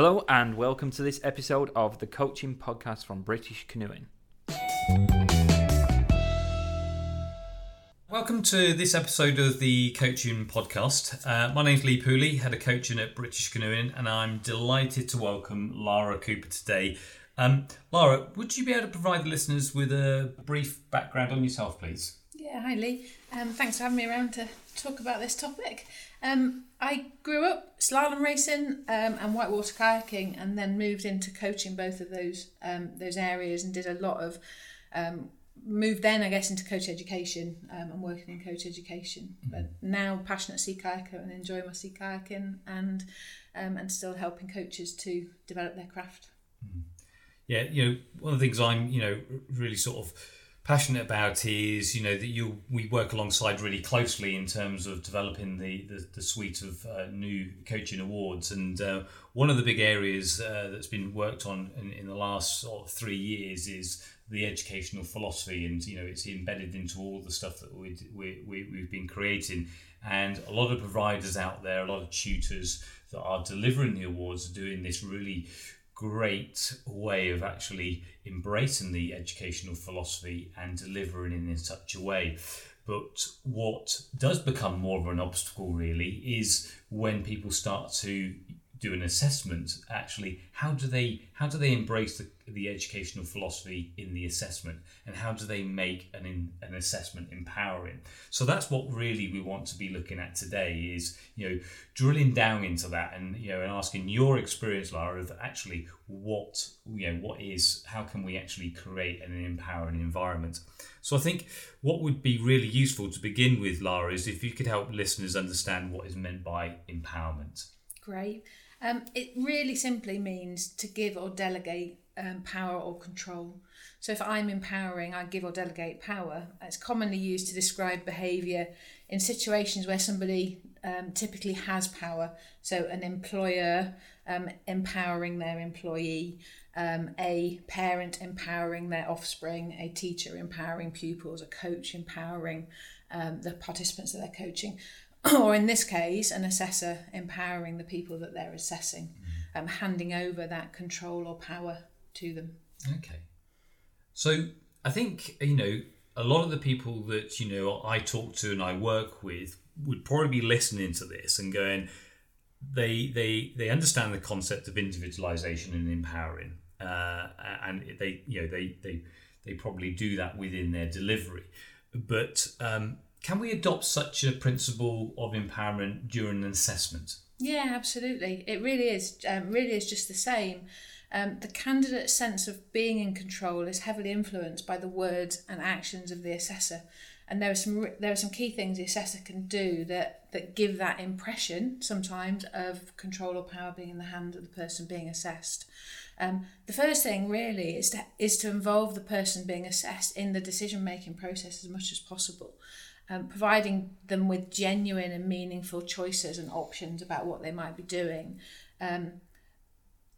Hello, and welcome to this episode of the coaching podcast from British Canoeing. Welcome to this episode of the Coaching Podcast. Uh, my name's Lee Pooley, head of coaching at British Canoeing, and I'm delighted to welcome Lara Cooper today. Um, Lara, would you be able to provide the listeners with a brief background on yourself, please? Yeah, hi Lee. Um, thanks for having me around to talk about this topic. Um, I grew up slalom racing um, and whitewater kayaking, and then moved into coaching both of those um, those areas, and did a lot of um, moved then I guess into coach education um, and working in coach education. Mm-hmm. But now passionate sea kayaker and enjoy my sea kayaking and um, and still helping coaches to develop their craft. Mm-hmm. Yeah, you know, one of the things I'm you know really sort of passionate about is you know that you we work alongside really closely in terms of developing the the, the suite of uh, new coaching awards. And uh, one of the big areas uh, that's been worked on in, in the last sort of three years is the educational philosophy. And you know it's embedded into all the stuff that we, we, we, we've been creating. And a lot of providers out there a lot of tutors that are delivering the awards are doing this really great way of actually embracing the educational philosophy and delivering it in such a way. But what does become more of an obstacle really is when people start to do an assessment actually how do they how do they embrace the, the educational philosophy in the assessment? And how do they make an, an assessment empowering? So that's what really we want to be looking at today is you know drilling down into that and you know and asking your experience lara of actually what you know what is how can we actually create an empowering environment? So i think what would be really useful to begin with lara is if you could help listeners understand what is meant by empowerment. Great um, it really simply means to give or delegate um, power or control. So if I'm empowering, I give or delegate power. It's commonly used to describe behaviour in situations where somebody um, typically has power. So an employer um, empowering their employee, um, a parent empowering their offspring, a teacher empowering pupils, a coach empowering um, the participants that they're coaching. or in this case, an assessor empowering the people that they're assessing, mm. um, handing over that control or power to them. Okay. So I think, you know, a lot of the people that, you know, I talk to and I work with would probably be listening to this and going, they they they understand the concept of individualization and empowering, uh, and they you know they they they probably do that within their delivery, but um, can we adopt such a principle of empowerment during an assessment? Yeah, absolutely. It really is. Um, really is just the same. Um, the candidate's sense of being in control is heavily influenced by the words and actions of the assessor, and there are some there are some key things the assessor can do that that give that impression sometimes of control or power being in the hand of the person being assessed. Um, the first thing really is to is to involve the person being assessed in the decision making process as much as possible um, providing them with genuine and meaningful choices and options about what they might be doing. Um,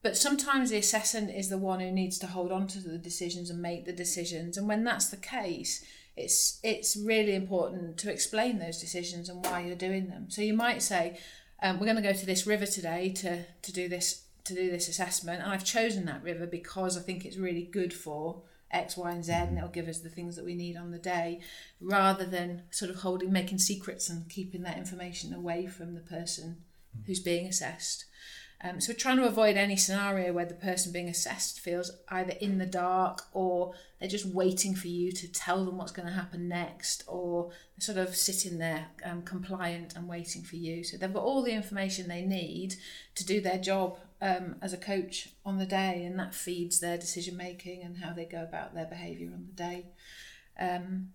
but sometimes the assessant is the one who needs to hold on to the decisions and make the decisions. And when that's the case, it's it's really important to explain those decisions and why you're doing them. So you might say, um, "We're going to go to this river today to to do this to do this assessment, and I've chosen that river because I think it's really good for X, Y, and Z, and it'll give us the things that we need on the day, rather than sort of holding, making secrets and keeping that information away from the person who's being assessed. Um, so we're trying to avoid any scenario where the person being assessed feels either in the dark or they're just waiting for you to tell them what's going to happen next, or they're sort of sitting there um, compliant and waiting for you. So they've got all the information they need to do their job um, as a coach on the day, and that feeds their decision making and how they go about their behaviour on the day. Um,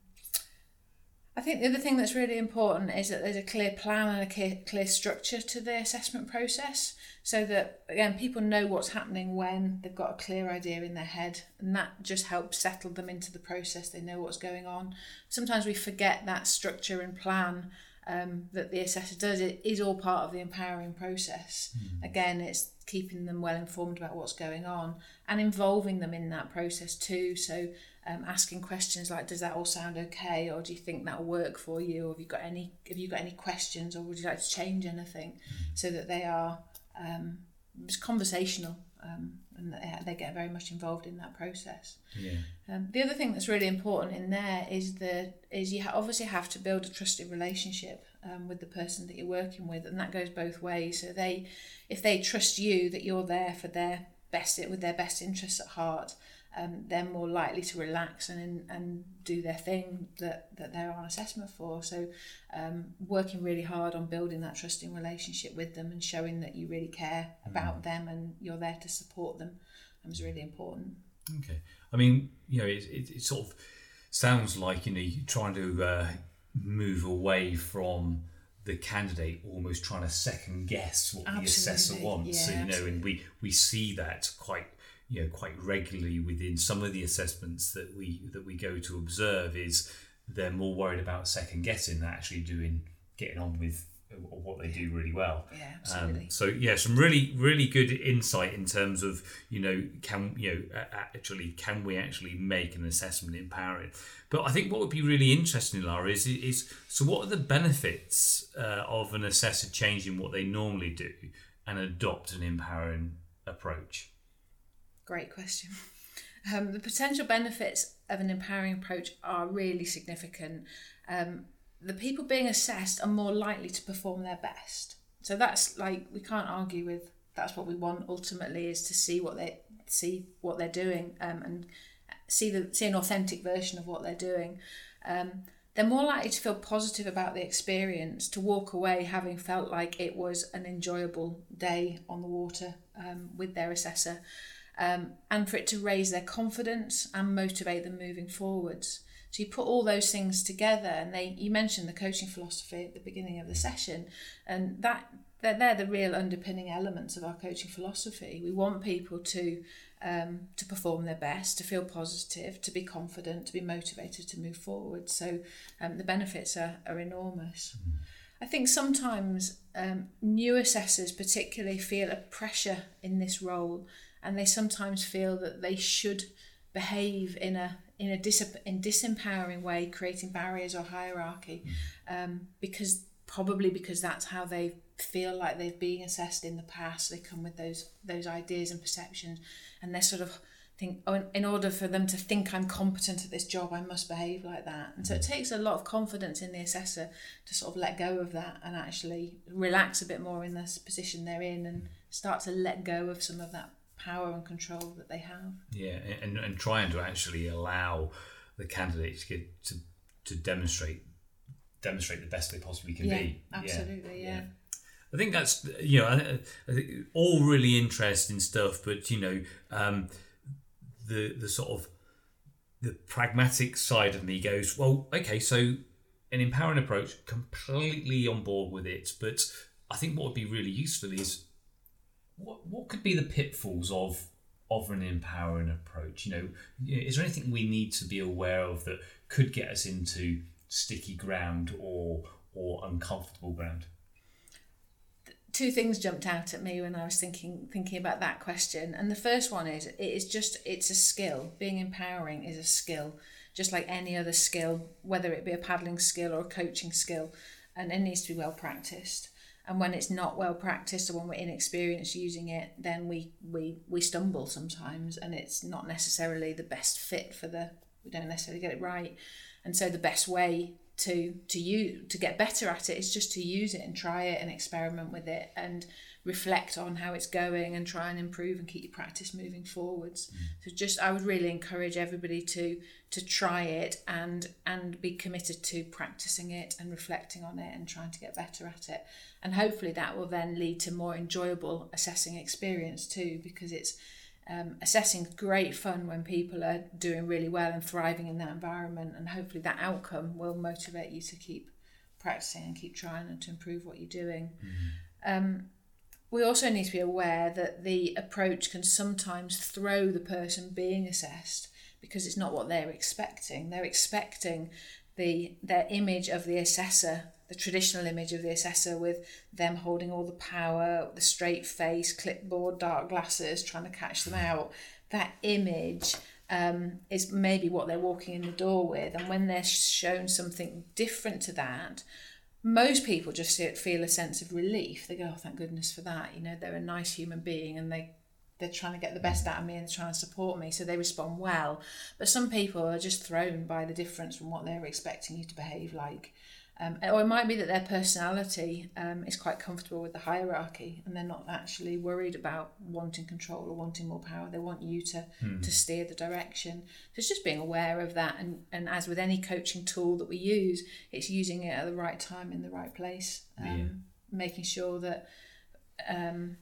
I think the other thing that's really important is that there's a clear plan and a clear, clear structure to the assessment process so that, again, people know what's happening when they've got a clear idea in their head, and that just helps settle them into the process. They know what's going on. Sometimes we forget that structure and plan um, that the assessor does. It is all part of the empowering process. Mm. Again, it's keeping them well informed about what's going on and involving them in that process too. So um, asking questions like, "Does that all sound okay?" or "Do you think that'll work for you?" or "Have you got any Have you got any questions?" or "Would you like to change anything?" Mm. So that they are um, it's conversational um, and they, get very much involved in that process. Yeah. Um, the other thing that's really important in there is the is you obviously have to build a trusted relationship um, with the person that you're working with, and that goes both ways. So they, if they trust you that you're there for their best with their best interests at heart, um, they're more likely to relax and and do their thing that, that they're on assessment for. So, um, working really hard on building that trusting relationship with them and showing that you really care about them and you're there to support them is really important. Okay. I mean, you know, it, it, it sort of sounds like you know you're trying to uh, move away from the candidate almost trying to second guess what the assessor Absolutely. wants. so Yeah, you know, and we we see that quite you know quite regularly within some of the assessments that we that we go to observe is they're more worried about second guessing than actually doing getting on with what they do really well. Yeah, absolutely. Um, so yeah, some really really good insight in terms of you know can you know actually can we actually make an assessment empowering? But I think what would be really interesting, Lara, is is so what are the benefits uh, of an assessor changing what they normally do and adopt an empowering approach? Great question. Um, the potential benefits of an empowering approach are really significant. Um, the people being assessed are more likely to perform their best. So that's like we can't argue with. That's what we want ultimately is to see what they see what they're doing um, and see the see an authentic version of what they're doing. Um, they're more likely to feel positive about the experience, to walk away having felt like it was an enjoyable day on the water um, with their assessor um, and for it to raise their confidence and motivate them moving forwards. So you put all those things together, and they you mentioned the coaching philosophy at the beginning of the session, and that they're, they're the real underpinning elements of our coaching philosophy. We want people to um, to perform their best, to feel positive, to be confident, to be motivated to move forward. So um, the benefits are, are enormous. I think sometimes um, new assessors particularly feel a pressure in this role, and they sometimes feel that they should behave in a in a dis- in disempowering way, creating barriers or hierarchy, um, because probably because that's how they feel like they've been assessed in the past. They come with those those ideas and perceptions, and they're sort of think oh, in- in order for them to think I'm competent at this job, I must behave like that. And so it takes a lot of confidence in the assessor to sort of let go of that and actually relax a bit more in this position they're in and start to let go of some of that power and control that they have. Yeah, and, and trying to actually allow the candidate to get to, to demonstrate demonstrate the best they possibly can yeah, be. absolutely, yeah. I think that's you know I, I think all really interesting stuff, but you know um, the the sort of the pragmatic side of me goes well. Okay, so an empowering approach, completely on board with it, but I think what would be really useful is what what could be the pitfalls of of an empowering approach? You know, is there anything we need to be aware of that could get us into sticky ground or or uncomfortable ground? two things jumped out at me when I was thinking thinking about that question. And the first one is it is just it's a skill. Being empowering is a skill, just like any other skill, whether it be a paddling skill or a coaching skill, and it needs to be well practiced. And when it's not well practiced or when we're inexperienced using it, then we we we stumble sometimes, and it's not necessarily the best fit for the. We don't necessarily get it right, and so the best way to to you to get better at it is just to use it and try it and experiment with it and reflect on how it's going and try and improve and keep your practice moving forwards. So just i would really encourage everybody to to try it and and be committed to practicing it and reflecting on it and trying to get better at it. And hopefully that will then lead to more enjoyable assessing experience too because it's um, assessing great fun when people are doing really well and thriving in that environment and hopefully that outcome will motivate you to keep practicing and keep trying and to improve what you're doing. Um, we also need to be aware that the approach can sometimes throw the person being assessed because it's not what they're expecting they're expecting the their image of the assessor the traditional image of the assessor with them holding all the power, the straight face, clipboard, dark glasses, trying to catch them out. That image um, is maybe what they're walking in the door with. And when they're shown something different to that, most people just feel a sense of relief. They go, "Oh, thank goodness for that." You know, they're a nice human being, and they they're trying to get the best out of me and trying to support me, so they respond well. But some people are just thrown by the difference from what they're expecting you to behave like. Um, or it might be that their personality um, is quite comfortable with the hierarchy and they're not actually worried about wanting control or wanting more power. They want you to, Hmm. to steer the direction. So it's just being aware of that. And, and as with any coaching tool that we use, it's using it at the right time in the right place, um, Yeah. making sure that um,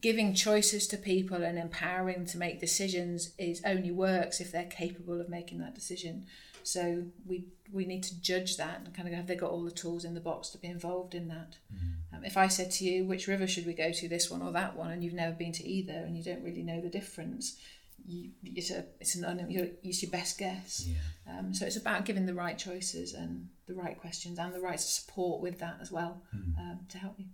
giving choices to people and empowering them to make decisions is only works if they're capable of making that decision. So we we need to judge that and kind of have they got all the tools in the box to be involved in that. Um, if I said to you, which river should we go to, this one or that one, and you've never been to either, and you don't really know the difference, you, it's a it's an un, you're, it's your best guess. Yeah. Um, so it's about giving the right choices and the right questions and the right support with that as well um, to help you.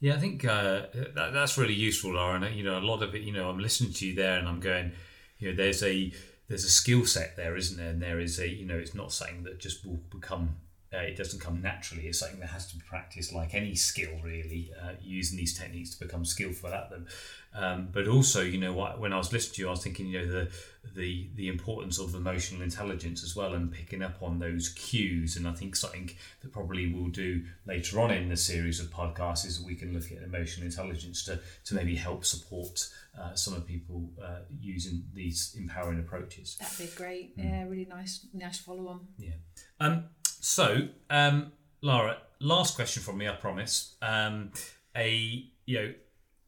Yeah, I think uh, that, that's really useful, Lauren. You know, a lot of it. You know, I'm listening to you there, and I'm going. You know, there's a there's a skill set there, isn't there? And there is a you know, it's not something that just will become. Uh, it doesn't come naturally. It's something that has to be practiced, like any skill, really. Uh, using these techniques to become skillful at them. Um, but also, you know, what when I was listening to you, I was thinking, you know, the the the importance of emotional intelligence as well, and picking up on those cues. And I think something that probably we'll do later on in the series of podcasts is that we can look at emotional intelligence to to maybe help support uh, some of people uh, using these empowering approaches. That'd be great. Yeah, really nice, nice follow on. Yeah. Um, so, um, Lara, last question from me, I promise. Um, a you know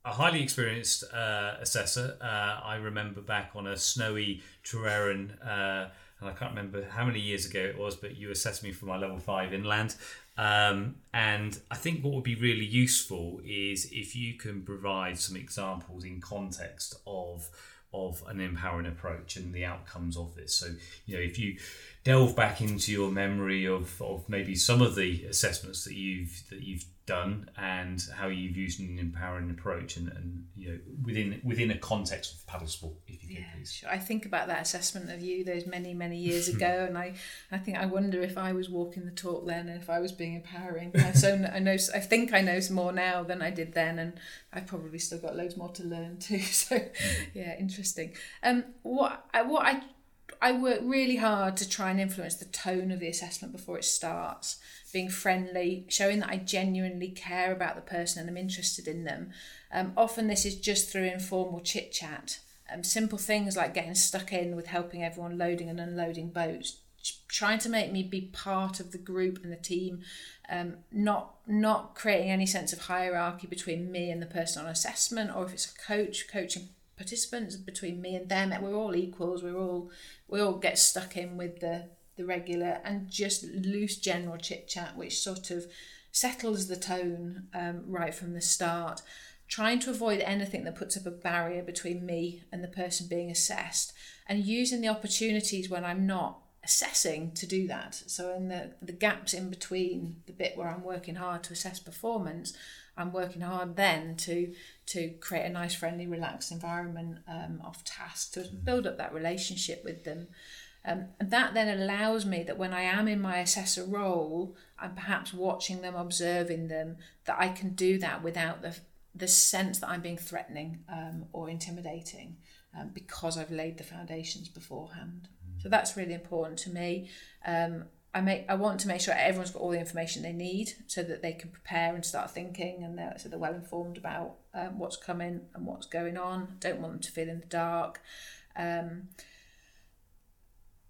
a highly experienced uh, assessor. Uh, I remember back on a snowy Tryweryn, uh, and I can't remember how many years ago it was, but you assessed me for my level five inland. Um, and I think what would be really useful is if you can provide some examples in context of of an empowering approach and the outcomes of this. So, you know, if you delve back into your memory of, of maybe some of the assessments that you've that you've done and how you've used an empowering approach and, and you know within within a context of paddle sport, Yeah, please. sure. I think about that assessment of you those many, many years ago, and I, I think I wonder if I was walking the talk then, and if I was being empowering. I so I know, I think I know more now than I did then, and I've probably still got loads more to learn too. So, yeah, interesting. Um, what I, what I I work really hard to try and influence the tone of the assessment before it starts, being friendly, showing that I genuinely care about the person and I'm interested in them. Um, often this is just through informal chit chat. Um, simple things like getting stuck in with helping everyone loading and unloading boats, trying to make me be part of the group and the team, um, not not creating any sense of hierarchy between me and the person on assessment, or if it's a coach coaching participants between me and them. We're all equals. We're all we all get stuck in with the the regular and just loose general chit chat, which sort of settles the tone um, right from the start. Trying to avoid anything that puts up a barrier between me and the person being assessed, and using the opportunities when I'm not assessing to do that. So in the the gaps in between the bit where I'm working hard to assess performance, I'm working hard then to to create a nice, friendly, relaxed environment um, of task to build up that relationship with them. Um, and that then allows me that when I am in my assessor role, I'm perhaps watching them, observing them, that I can do that without the the sense that I'm being threatening um, or intimidating um, because I've laid the foundations beforehand. So that's really important to me. Um, I make I want to make sure everyone's got all the information they need so that they can prepare and start thinking and they're, so they're well informed about um, what's coming and what's going on. Don't want them to feel in the dark. Um,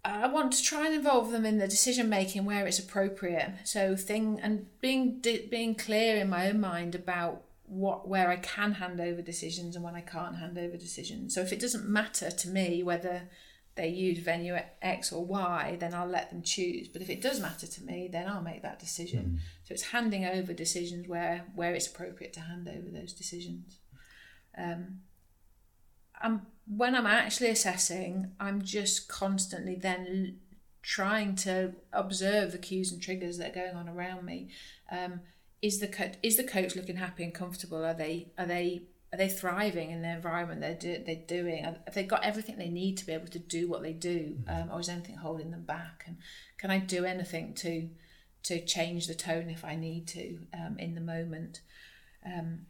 I want to try and involve them in the decision making where it's appropriate. So thing and being being clear in my own mind about what where I can hand over decisions and when I can't hand over decisions. So if it doesn't matter to me whether they use venue X or Y, then I'll let them choose. But if it does matter to me, then I'll make that decision. So it's handing over decisions where where it's appropriate to hand over those decisions. Um, I'm when I'm actually assessing, I'm just constantly then trying to observe the cues and triggers that are going on around me. Um, is the co- is the coach looking happy and comfortable? Are they are they are they thriving in the environment they're do- they're doing? Have they got everything they need to be able to do what they do, um, or is anything holding them back? And can I do anything to to change the tone if I need to um, in the moment. Um,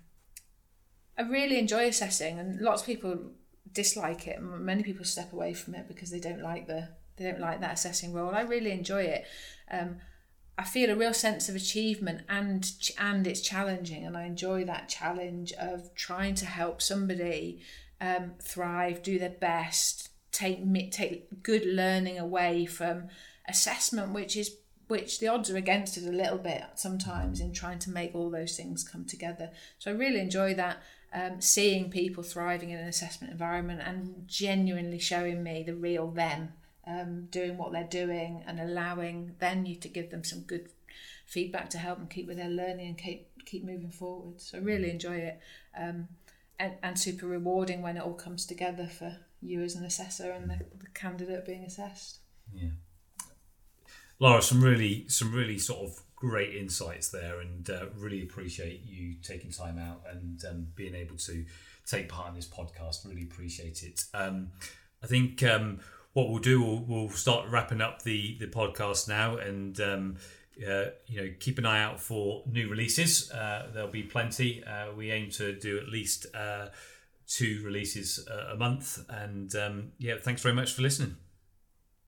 I really enjoy assessing, and lots of people dislike it. Many people step away from it because they don't like the they don't like that assessing role. I really enjoy it. Um, I feel a real sense of achievement and and it's challenging and I enjoy that challenge of trying to help somebody um, thrive, do their best, take take good learning away from assessment, which is which the odds are against it a little bit sometimes in trying to make all those things come together. So I really enjoy that. Um, seeing people thriving in an assessment environment and genuinely showing me the real them um, doing what they're doing and allowing then you to give them some good feedback to help them keep with their learning and keep keep moving forward. So I really enjoy it, um, and and super rewarding when it all comes together for you as an assessor and the, the candidate being assessed. Yeah, Laura, some really some really sort of great insights there, and uh, really appreciate you taking time out and um, being able to take part in this podcast. Really appreciate it. Um, I think. What we'll do, we'll, we'll start wrapping up the the podcast now, and um, uh, you know, keep an eye out for new releases. Uh, there'll be plenty. Uh, we aim to do at least uh, two releases a month, and um, yeah, thanks very much for listening.